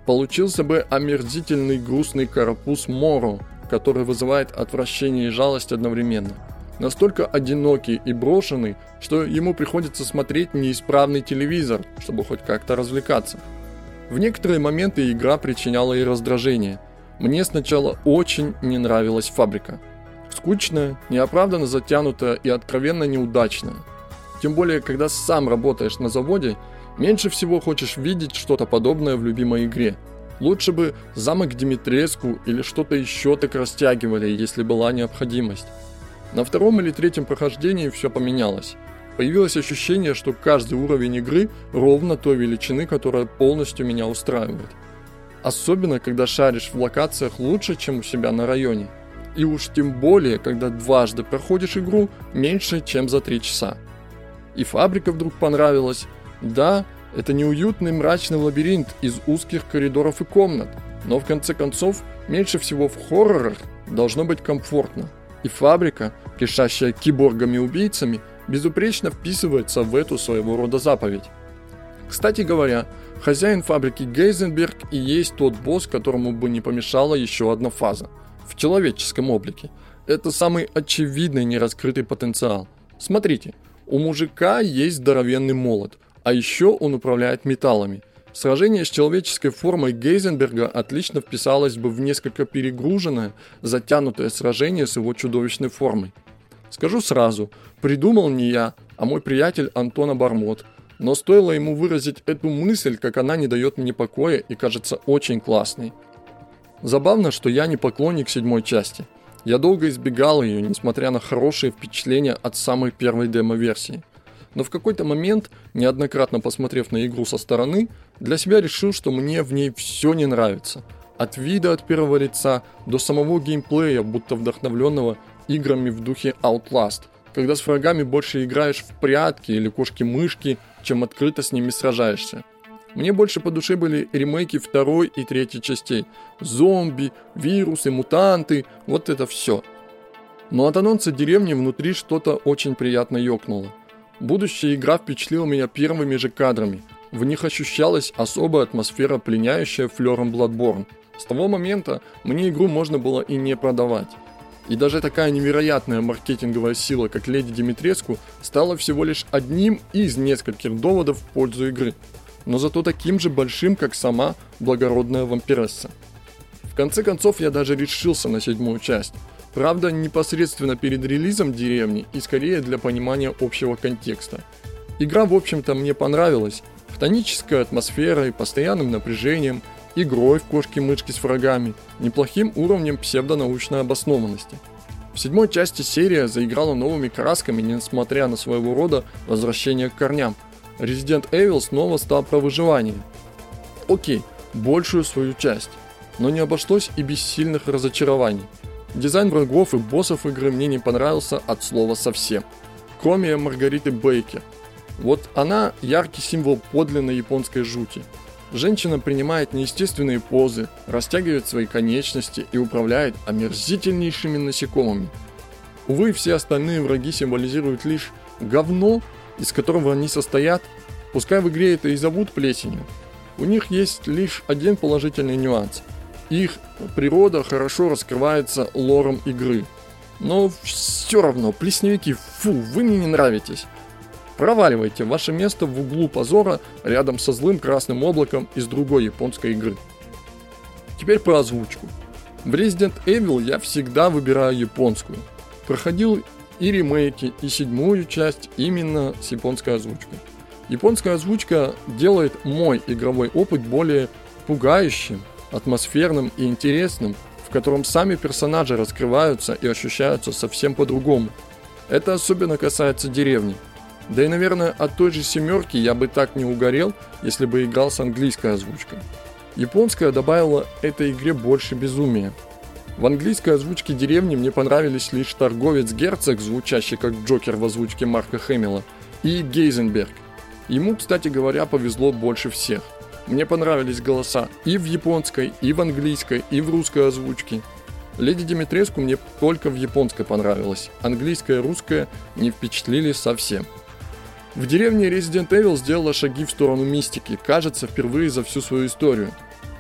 Получился бы омерзительный грустный карапуз Моро, который вызывает отвращение и жалость одновременно. Настолько одинокий и брошенный, что ему приходится смотреть неисправный телевизор, чтобы хоть как-то развлекаться. В некоторые моменты игра причиняла и раздражение. Мне сначала очень не нравилась фабрика. Скучная, неоправданно затянутая и откровенно неудачная. Тем более, когда сам работаешь на заводе – Меньше всего хочешь видеть что-то подобное в любимой игре. Лучше бы замок Димитреску или что-то еще так растягивали, если была необходимость. На втором или третьем прохождении все поменялось. Появилось ощущение, что каждый уровень игры ровно той величины, которая полностью меня устраивает. Особенно, когда шаришь в локациях лучше, чем у себя на районе. И уж тем более, когда дважды проходишь игру меньше, чем за три часа. И фабрика вдруг понравилась, да, это неуютный мрачный лабиринт из узких коридоров и комнат, но в конце концов, меньше всего в хоррорах должно быть комфортно. И фабрика, кишащая киборгами-убийцами, безупречно вписывается в эту своего рода заповедь. Кстати говоря, хозяин фабрики Гейзенберг и есть тот босс, которому бы не помешала еще одна фаза. В человеческом облике. Это самый очевидный нераскрытый потенциал. Смотрите, у мужика есть здоровенный молот, а еще он управляет металлами. Сражение с человеческой формой Гейзенберга отлично вписалось бы в несколько перегруженное, затянутое сражение с его чудовищной формой. Скажу сразу, придумал не я, а мой приятель Антон Абармот. Но стоило ему выразить эту мысль, как она не дает мне покоя и кажется очень классной. Забавно, что я не поклонник седьмой части. Я долго избегал ее, несмотря на хорошие впечатления от самой первой демо-версии – но в какой-то момент, неоднократно посмотрев на игру со стороны, для себя решил, что мне в ней все не нравится. От вида от первого лица до самого геймплея, будто вдохновленного играми в духе Outlast, когда с врагами больше играешь в прятки или кошки-мышки, чем открыто с ними сражаешься. Мне больше по душе были ремейки второй и третьей частей. Зомби, вирусы, мутанты, вот это все. Но от анонса деревни внутри что-то очень приятно ёкнуло. Будущая игра впечатлила меня первыми же кадрами. В них ощущалась особая атмосфера, пленяющая флером Bloodborne. С того момента мне игру можно было и не продавать. И даже такая невероятная маркетинговая сила, как Леди Димитреску, стала всего лишь одним из нескольких доводов в пользу игры. Но зато таким же большим, как сама благородная вампиресса. В конце концов, я даже решился на седьмую часть. Правда, непосредственно перед релизом деревни и скорее для понимания общего контекста. Игра, в общем-то, мне понравилась. Хтоническая атмосфера и постоянным напряжением – игрой в кошки-мышки с врагами, неплохим уровнем псевдонаучной обоснованности. В седьмой части серия заиграла новыми красками, несмотря на своего рода возвращение к корням. Resident Evil снова стал про выживание. Окей, большую свою часть, но не обошлось и без сильных разочарований. Дизайн врагов и боссов игры мне не понравился от слова совсем. Кроме Маргариты Бейкер. Вот она яркий символ подлинной японской жути – Женщина принимает неестественные позы, растягивает свои конечности и управляет омерзительнейшими насекомыми. Увы, все остальные враги символизируют лишь говно, из которого они состоят, пускай в игре это и зовут плесенью. У них есть лишь один положительный нюанс. Их природа хорошо раскрывается лором игры. Но все равно, плесневики, фу, вы мне не нравитесь. Проваливайте ваше место в углу позора рядом со злым красным облаком из другой японской игры. Теперь про озвучку. В Resident Evil я всегда выбираю японскую. Проходил и ремейки, и седьмую часть именно с японской озвучкой. Японская озвучка делает мой игровой опыт более пугающим, атмосферным и интересным, в котором сами персонажи раскрываются и ощущаются совсем по-другому. Это особенно касается деревни – да и, наверное, от той же семерки я бы так не угорел, если бы играл с английской озвучкой. Японская добавила этой игре больше безумия. В английской озвучке деревни мне понравились лишь торговец-герцог, звучащий как Джокер в озвучке Марка Хэмилла, и Гейзенберг. Ему, кстати говоря, повезло больше всех. Мне понравились голоса и в японской, и в английской, и в русской озвучке. Леди Димитреску мне только в японской понравилось. Английская и русская не впечатлили совсем. В деревне Resident Evil сделала шаги в сторону мистики, кажется, впервые за всю свою историю.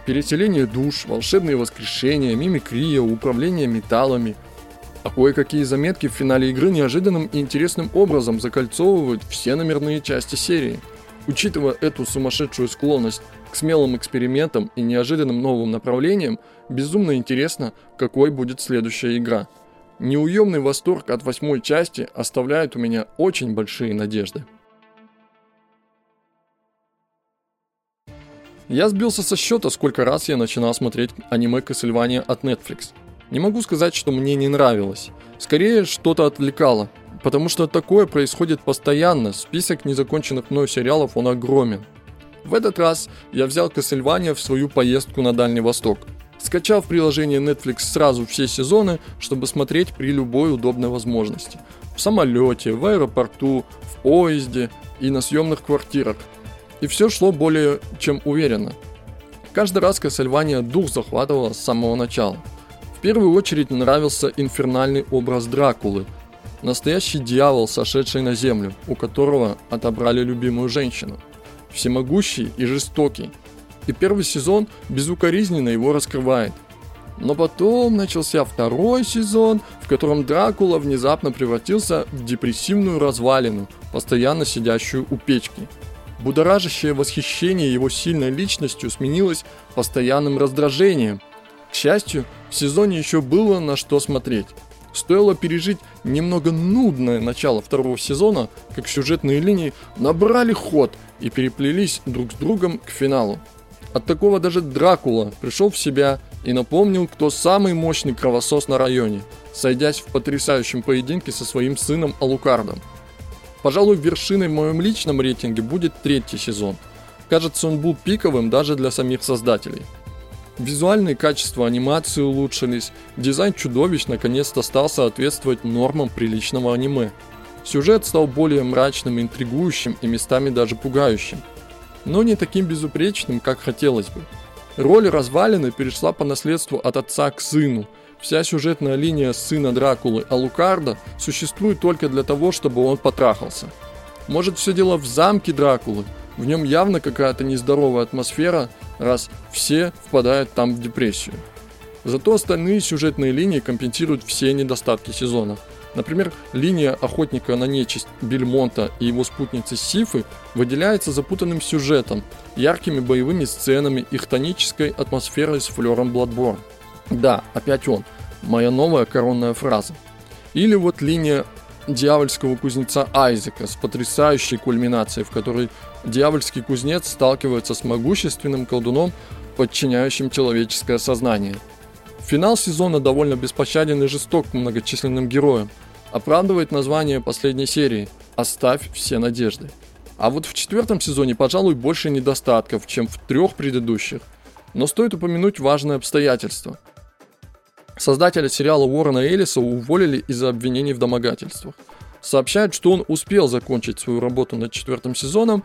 Переселение душ, волшебные воскрешения, мимикрия, управление металлами. А кое-какие заметки в финале игры неожиданным и интересным образом закольцовывают все номерные части серии. Учитывая эту сумасшедшую склонность к смелым экспериментам и неожиданным новым направлениям, безумно интересно, какой будет следующая игра. Неуемный восторг от восьмой части оставляет у меня очень большие надежды. Я сбился со счета, сколько раз я начинал смотреть аниме Castlevania от Netflix. Не могу сказать, что мне не нравилось. Скорее, что-то отвлекало. Потому что такое происходит постоянно. Список незаконченных мной сериалов, он огромен. В этот раз я взял Castlevania в свою поездку на Дальний Восток. Скачал в приложение Netflix сразу все сезоны, чтобы смотреть при любой удобной возможности. В самолете, в аэропорту, в поезде и на съемных квартирах – и все шло более чем уверенно. Каждый раз Кассельвания дух захватывала с самого начала. В первую очередь нравился инфернальный образ Дракулы, настоящий дьявол, сошедший на землю, у которого отобрали любимую женщину. Всемогущий и жестокий. И первый сезон безукоризненно его раскрывает. Но потом начался второй сезон, в котором Дракула внезапно превратился в депрессивную развалину, постоянно сидящую у печки – Будоражащее восхищение его сильной личностью сменилось постоянным раздражением. К счастью, в сезоне еще было на что смотреть. Стоило пережить немного нудное начало второго сезона, как сюжетные линии набрали ход и переплелись друг с другом к финалу. От такого даже Дракула пришел в себя и напомнил, кто самый мощный кровосос на районе, сойдясь в потрясающем поединке со своим сыном Алукардом – Пожалуй, вершиной в моем личном рейтинге будет третий сезон. Кажется, он был пиковым даже для самих создателей. Визуальные качества анимации улучшились, дизайн чудовищ наконец-то стал соответствовать нормам приличного аниме. Сюжет стал более мрачным, интригующим и местами даже пугающим. Но не таким безупречным, как хотелось бы. Роль развалины перешла по наследству от отца к сыну. Вся сюжетная линия сына Дракулы Алукарда существует только для того, чтобы он потрахался. Может все дело в замке Дракулы, в нем явно какая-то нездоровая атмосфера, раз все впадают там в депрессию. Зато остальные сюжетные линии компенсируют все недостатки сезона. Например, линия охотника на нечисть Бельмонта и его спутницы Сифы выделяется запутанным сюжетом, яркими боевыми сценами и хтонической атмосферой с флером Bloodborne. Да, опять он. Моя новая коронная фраза. Или вот линия дьявольского кузнеца Айзека с потрясающей кульминацией, в которой дьявольский кузнец сталкивается с могущественным колдуном, подчиняющим человеческое сознание. Финал сезона довольно беспощаден и жесток к многочисленным героям. Оправдывает название последней серии «Оставь все надежды». А вот в четвертом сезоне, пожалуй, больше недостатков, чем в трех предыдущих. Но стоит упомянуть важное обстоятельство – Создателя сериала Уоррена Эллиса уволили из-за обвинений в домогательствах. Сообщают, что он успел закончить свою работу над четвертым сезоном,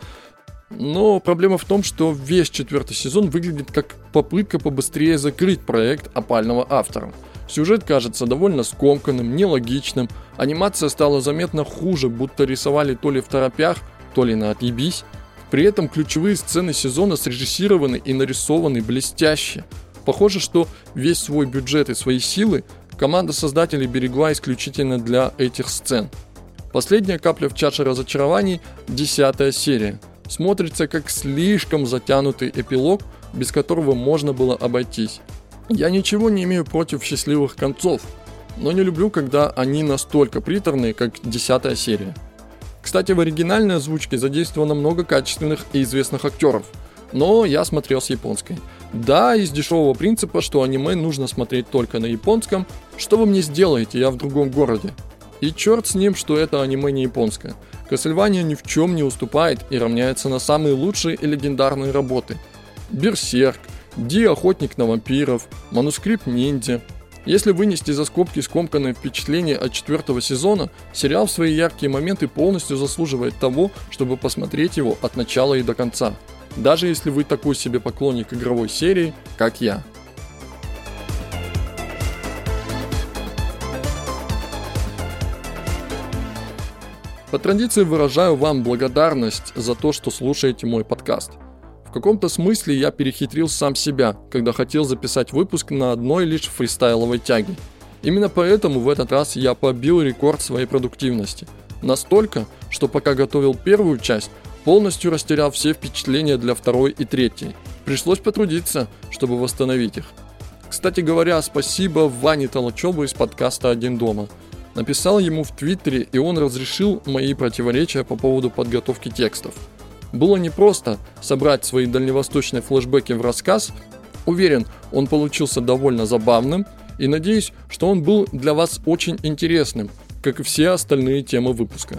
но проблема в том, что весь четвертый сезон выглядит как попытка побыстрее закрыть проект опального автора. Сюжет кажется довольно скомканным, нелогичным, анимация стала заметно хуже, будто рисовали то ли в торопях, то ли на отъебись. При этом ключевые сцены сезона срежиссированы и нарисованы блестяще – Похоже, что весь свой бюджет и свои силы команда создателей берегла исключительно для этих сцен. Последняя капля в чаше разочарований – десятая серия. Смотрится как слишком затянутый эпилог, без которого можно было обойтись. Я ничего не имею против счастливых концов, но не люблю, когда они настолько приторные, как десятая серия. Кстати, в оригинальной озвучке задействовано много качественных и известных актеров, но я смотрел с японской – да, из дешевого принципа, что аниме нужно смотреть только на японском. Что вы мне сделаете, я в другом городе. И черт с ним, что это аниме не японское. Castlevania ни в чем не уступает и равняется на самые лучшие и легендарные работы. Берсерк, Ди Охотник на вампиров, Манускрипт Ниндзя. Если вынести за скобки скомканное впечатление от четвертого сезона, сериал в свои яркие моменты полностью заслуживает того, чтобы посмотреть его от начала и до конца даже если вы такой себе поклонник игровой серии, как я. По традиции выражаю вам благодарность за то, что слушаете мой подкаст. В каком-то смысле я перехитрил сам себя, когда хотел записать выпуск на одной лишь фристайловой тяге. Именно поэтому в этот раз я побил рекорд своей продуктивности. Настолько, что пока готовил первую часть, полностью растерял все впечатления для второй и третьей. Пришлось потрудиться, чтобы восстановить их. Кстати говоря, спасибо Ване Толочеву из подкаста «Один дома». Написал ему в Твиттере, и он разрешил мои противоречия по поводу подготовки текстов. Было непросто собрать свои дальневосточные флешбеки в рассказ. Уверен, он получился довольно забавным, и надеюсь, что он был для вас очень интересным, как и все остальные темы выпуска.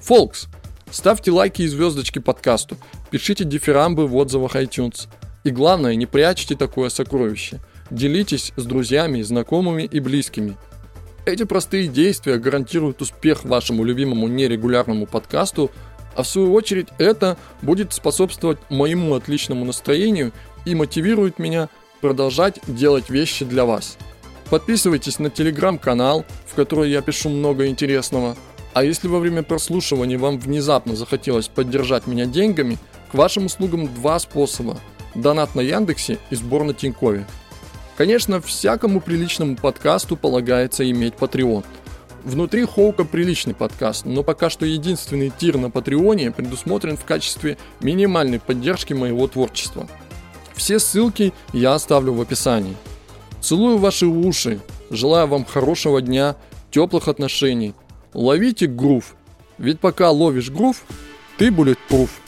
Фолкс, Ставьте лайки и звездочки подкасту, пишите дифирамбы в отзывах iTunes. И главное, не прячьте такое сокровище. Делитесь с друзьями, знакомыми и близкими. Эти простые действия гарантируют успех вашему любимому нерегулярному подкасту, а в свою очередь это будет способствовать моему отличному настроению и мотивирует меня продолжать делать вещи для вас. Подписывайтесь на телеграм-канал, в который я пишу много интересного – а если во время прослушивания вам внезапно захотелось поддержать меня деньгами, к вашим услугам два способа. Донат на Яндексе и сбор на Тинькове. Конечно, всякому приличному подкасту полагается иметь Patreon. Внутри Хоука приличный подкаст, но пока что единственный тир на Патреоне предусмотрен в качестве минимальной поддержки моего творчества. Все ссылки я оставлю в описании. Целую ваши уши, желаю вам хорошего дня, теплых отношений, ловите грув. Ведь пока ловишь грув, ты bulletproof. прошлое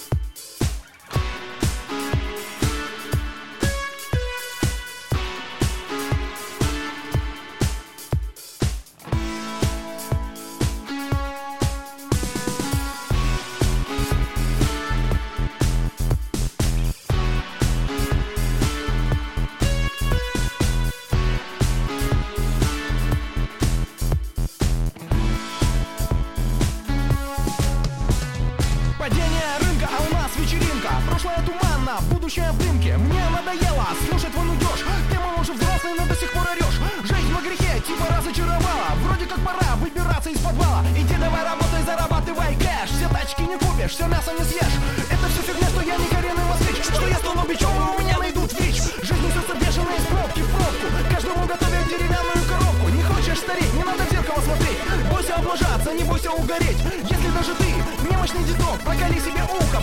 угореть Если даже ты немощный дедок Проколи себе ухо,